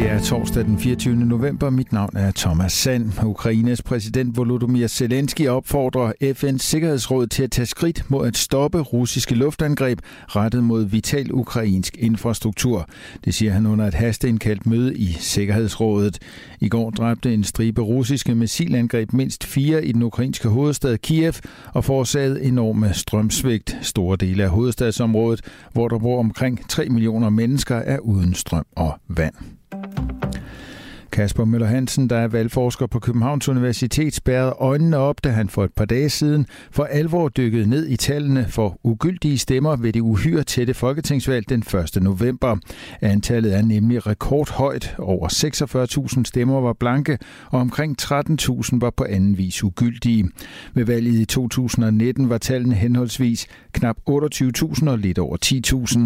Det er torsdag den 24. november. Mit navn er Thomas Sand. Ukraines præsident Volodymyr Zelensky opfordrer FN's Sikkerhedsråd til at tage skridt mod at stoppe russiske luftangreb rettet mod vital ukrainsk infrastruktur. Det siger han under et hasteindkaldt møde i Sikkerhedsrådet. I går dræbte en stribe russiske missilangreb mindst fire i den ukrainske hovedstad Kiev og forårsagede enorme strømsvigt. Store dele af hovedstadsområdet, hvor der bor omkring 3 millioner mennesker, er uden strøm og vand. Kasper Møller Hansen, der er valgforsker på Københavns Universitet, spærrede øjnene op, da han for et par dage siden for alvor dykkede ned i tallene for ugyldige stemmer ved det uhyre tætte folketingsvalg den 1. november. Antallet er nemlig rekordhøjt. Over 46.000 stemmer var blanke, og omkring 13.000 var på anden vis ugyldige. Ved valget i 2019 var tallene henholdsvis knap 28.000 og lidt over 10.000.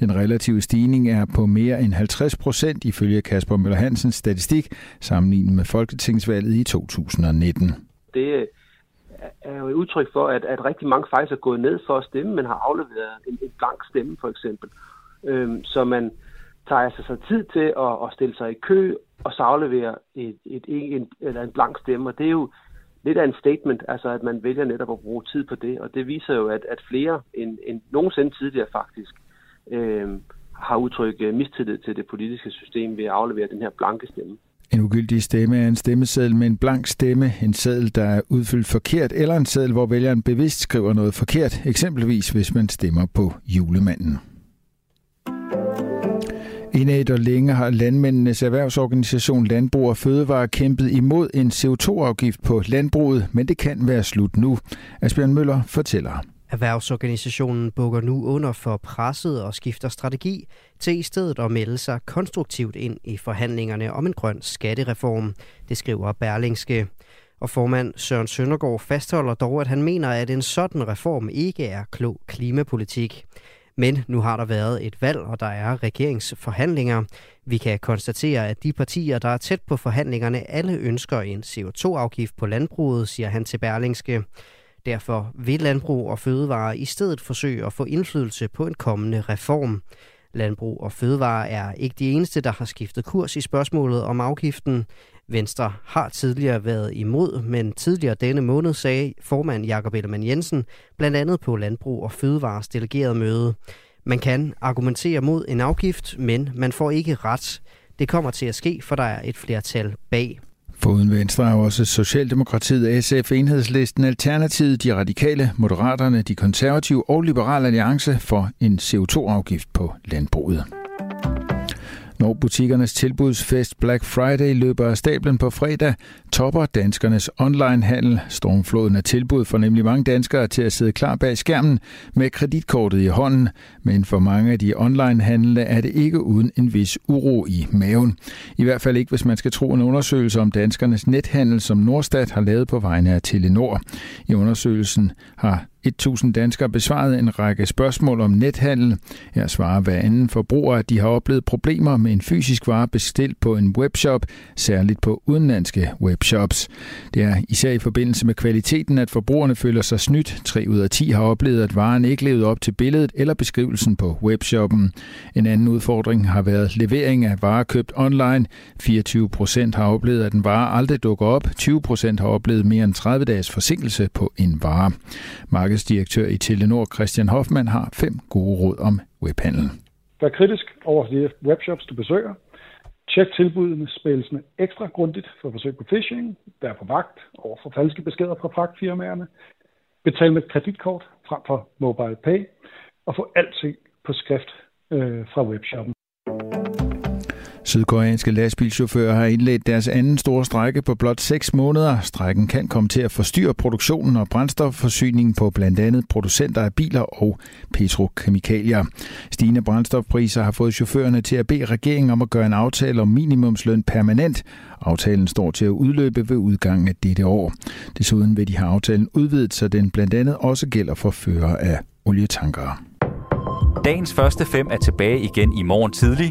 Den relative stigning er på mere end 50 procent ifølge Kasper Møller Hansens statistik statistik sammenlignet med folketingsvalget i 2019. Det øh, er jo et udtryk for, at, at rigtig mange faktisk er gået ned for at stemme, men har afleveret en, en blank stemme for eksempel. Øhm, så man tager altså sig tid til at, at stille sig i kø og så aflevere et, et, et, en, eller en blank stemme, og det er jo lidt af en statement, altså at man vælger netop at bruge tid på det, og det viser jo, at, at flere end, end nogensinde tidligere faktisk øhm, har udtrykt øh, mistillid til det politiske system ved at aflevere den her blanke stemme. En ugyldig stemme er en stemmeseddel med en blank stemme, en seddel, der er udfyldt forkert, eller en seddel, hvor vælgeren bevidst skriver noget forkert, eksempelvis hvis man stemmer på julemanden. Indad og længe har landmændenes erhvervsorganisation Landbrug og Fødevare kæmpet imod en CO2-afgift på landbruget, men det kan være slut nu. Asbjørn Møller fortæller. Erhvervsorganisationen bukker nu under for presset og skifter strategi til i stedet at melde sig konstruktivt ind i forhandlingerne om en grøn skattereform, det skriver Berlingske. Og formand Søren Søndergaard fastholder dog, at han mener, at en sådan reform ikke er klog klimapolitik. Men nu har der været et valg, og der er regeringsforhandlinger. Vi kan konstatere, at de partier, der er tæt på forhandlingerne, alle ønsker en CO2-afgift på landbruget, siger han til Berlingske. Derfor vil Landbrug og Fødevare i stedet forsøge at få indflydelse på en kommende reform. Landbrug og Fødevare er ikke de eneste, der har skiftet kurs i spørgsmålet om afgiften. Venstre har tidligere været imod, men tidligere denne måned sagde formand Jakob Ellemann Jensen blandt andet på Landbrug og Fødevares delegerede møde. Man kan argumentere mod en afgift, men man får ikke ret. Det kommer til at ske, for der er et flertal bag. Foruden Venstre er også Socialdemokratiet, SF, Enhedslisten, Alternativet, De Radikale, Moderaterne, De Konservative og Liberal Alliance for en CO2-afgift på landbruget. Når butikkernes tilbudsfest Black Friday løber af stablen på fredag, topper danskernes onlinehandel. Stormfloden af tilbud for nemlig mange danskere til at sidde klar bag skærmen med kreditkortet i hånden. Men for mange af de onlinehandlende er det ikke uden en vis uro i maven. I hvert fald ikke, hvis man skal tro en undersøgelse om danskernes nethandel, som Nordstat har lavet på vegne af Telenor. I undersøgelsen har 1000 danskere besvarede en række spørgsmål om nethandel. Her svarer hver anden forbruger, at de har oplevet problemer med en fysisk vare bestilt på en webshop, særligt på udenlandske webshops. Det er især i forbindelse med kvaliteten, at forbrugerne føler sig snydt. 3 ud af 10 har oplevet, at varen ikke levede op til billedet eller beskrivelsen på webshoppen. En anden udfordring har været levering af varer købt online. 24 procent har oplevet, at en vare aldrig dukker op. 20 procent har oplevet mere end 30 dages forsinkelse på en vare markedsdirektør i Telenor Christian Hoffmann har fem gode råd om webhandel. Vær kritisk over de webshops, du besøger. Tjek tilbudene spilsene ekstra grundigt for forsøg på phishing. Vær på vagt over for falske beskeder fra fragtfirmaerne. Betal med kreditkort frem for mobile pay. Og få alting på skrift øh, fra webshoppen. Sydkoreanske lastbilchauffører har indledt deres anden store strække på blot 6 måneder. Strækken kan komme til at forstyrre produktionen og brændstofforsyningen på blandt andet producenter af biler og petrokemikalier. Stigende brændstofpriser har fået chaufførerne til at bede regeringen om at gøre en aftale om minimumsløn permanent. Aftalen står til at udløbe ved udgangen af dette år. Desuden vil de have aftalen udvidet, så den blandt andet også gælder for fører af olietankere. Dagens første fem er tilbage igen i morgen tidlig.